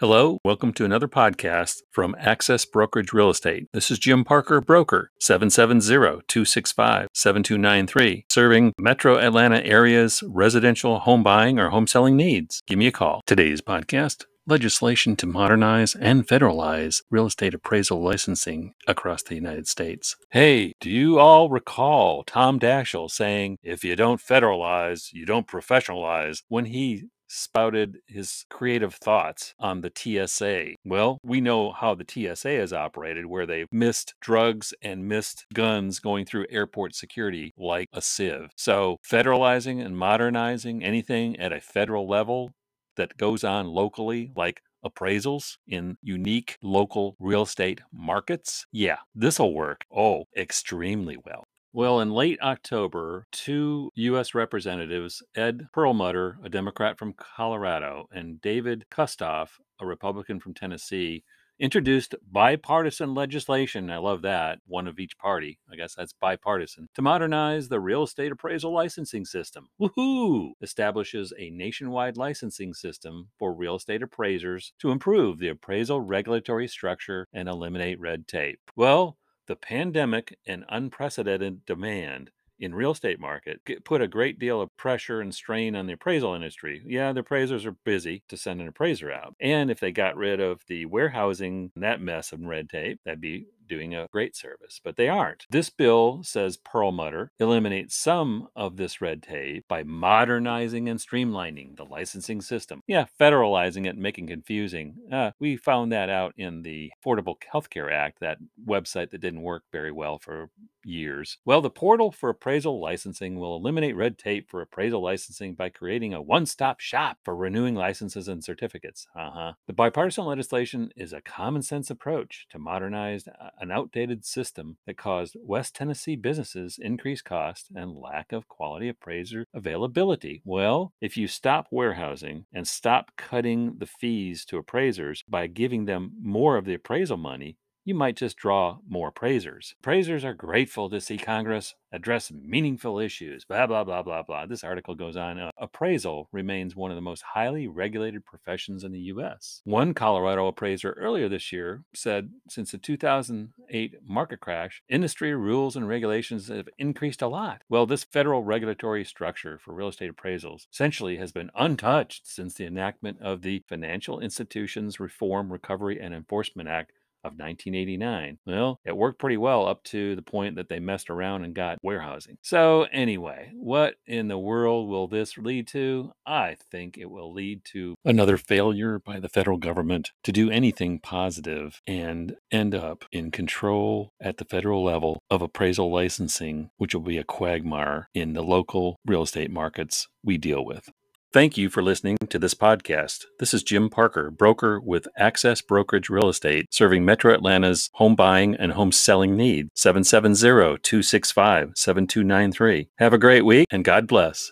Hello, welcome to another podcast from Access Brokerage Real Estate. This is Jim Parker, broker, 770-265-7293, serving Metro Atlanta area's residential home buying or home selling needs. Give me a call. Today's podcast, legislation to modernize and federalize real estate appraisal licensing across the United States. Hey, do you all recall Tom Daschle saying, if you don't federalize, you don't professionalize, when he spouted his creative thoughts on the TSA. Well, we know how the TSA has operated, where they've missed drugs and missed guns going through airport security like a sieve. So, federalizing and modernizing anything at a federal level that goes on locally, like appraisals in unique local real estate markets, yeah, this will work. Oh, extremely well. Well, in late October, two U.S. representatives, Ed Perlmutter, a Democrat from Colorado, and David Kustoff, a Republican from Tennessee, introduced bipartisan legislation. I love that. One of each party. I guess that's bipartisan. To modernize the real estate appraisal licensing system. Woohoo! Establishes a nationwide licensing system for real estate appraisers to improve the appraisal regulatory structure and eliminate red tape. Well, the pandemic and unprecedented demand in real estate market put a great deal of pressure and strain on the appraisal industry. Yeah, the appraisers are busy to send an appraiser out. And if they got rid of the warehousing, that mess of red tape, that'd be doing a great service, but they aren't. This bill, says Perlmutter, eliminates some of this red tape by modernizing and streamlining the licensing system. Yeah, federalizing it and making confusing. Uh, we found that out in the Affordable Healthcare Act, that website that didn't work very well for years. Well, the portal for appraisal licensing will eliminate red tape for appraisal licensing by creating a one stop shop for renewing licenses and certificates. Uh huh. The bipartisan legislation is a common sense approach to modernize uh, an outdated system that caused West Tennessee businesses increased cost and lack of quality appraiser availability. Well, if you stop warehousing and stop cutting the fees to appraisers by giving them more of the appraisal money, you might just draw more appraisers. Appraisers are grateful to see Congress address meaningful issues, blah, blah, blah, blah, blah. This article goes on. Uh, appraisal remains one of the most highly regulated professions in the U.S. One Colorado appraiser earlier this year said since the 2008 market crash, industry rules and regulations have increased a lot. Well, this federal regulatory structure for real estate appraisals essentially has been untouched since the enactment of the Financial Institutions Reform, Recovery, and Enforcement Act of 1989. Well, it worked pretty well up to the point that they messed around and got warehousing. So, anyway, what in the world will this lead to? I think it will lead to another failure by the federal government to do anything positive and end up in control at the federal level of appraisal licensing, which will be a quagmire in the local real estate markets we deal with. Thank you for listening to this podcast. This is Jim Parker, broker with Access Brokerage Real Estate, serving Metro Atlanta's home buying and home selling needs. 770 265 7293. Have a great week and God bless.